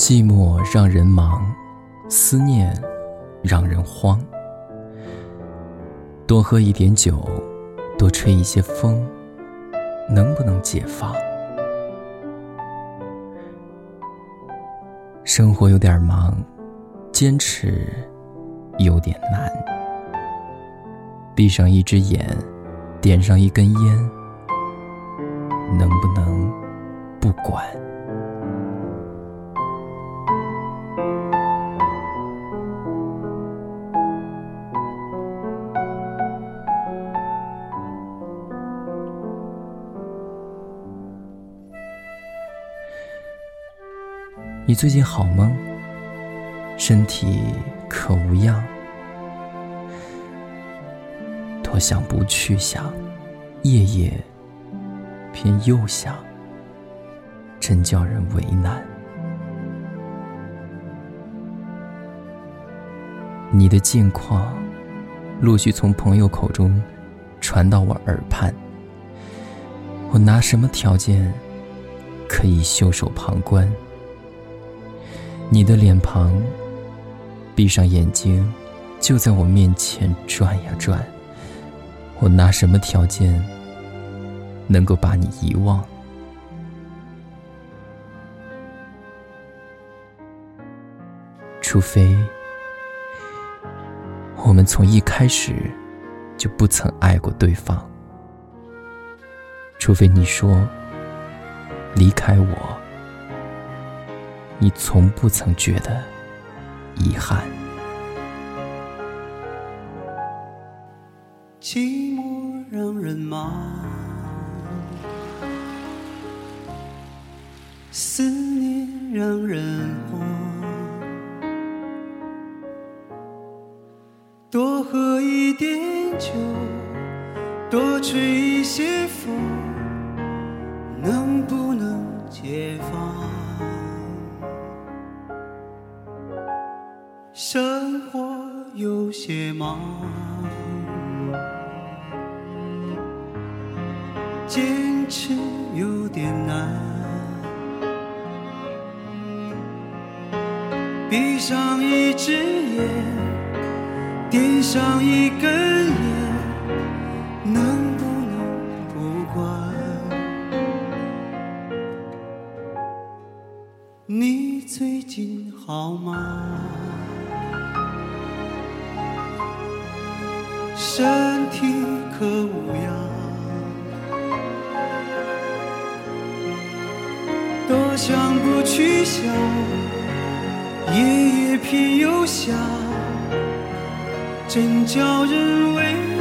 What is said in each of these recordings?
寂寞让人忙，思念让人慌。多喝一点酒，多吹一些风，能不能解放？生活有点忙，坚持有点难。闭上一只眼，点上一根烟，能不能不管？你最近好吗？身体可无恙？多想不去想，夜夜偏又想，真叫人为难。你的近况陆续从朋友口中传到我耳畔，我拿什么条件可以袖手旁观？你的脸庞，闭上眼睛，就在我面前转呀转。我拿什么条件能够把你遗忘？除非我们从一开始就不曾爱过对方。除非你说离开我。你从不曾觉得遗憾。寂寞让人忙，思念让人慌。多喝一点酒，多吹一些风，有些忙，坚持有点难。闭上一只眼，点上一根烟，能不能不管？你最近好吗？身体可无恙？多想不去想，夜夜偏又想，真叫人为。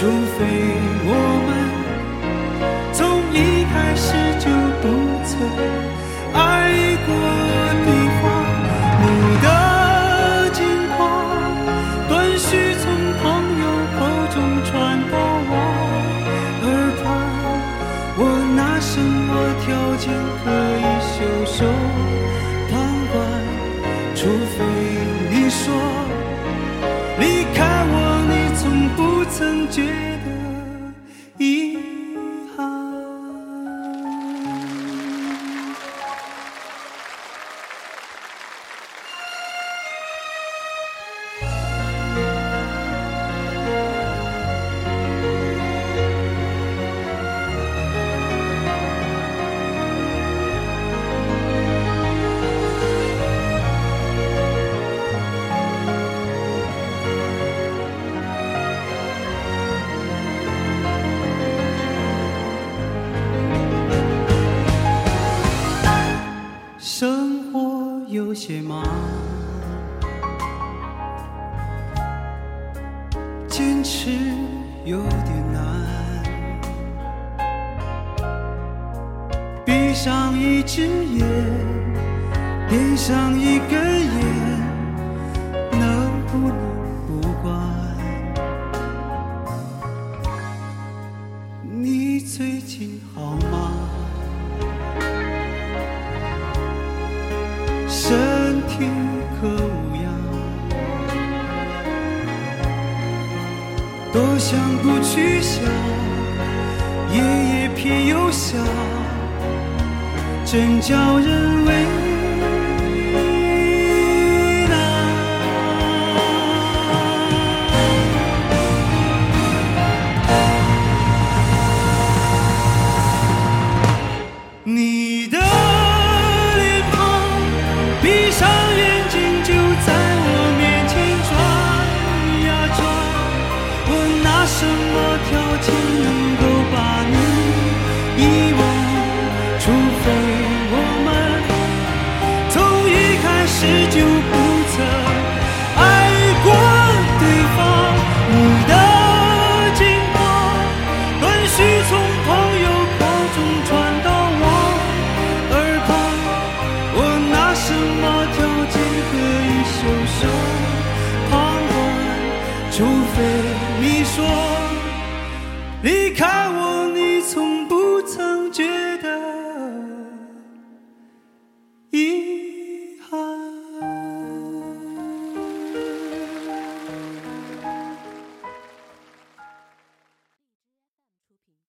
除非我们从一开始就不曾爱过你觉。些吗？坚持有点难。闭上一只眼，点上一根烟，能不能不管？你最近好吗？多想不去想夜夜偏又想真叫人为 space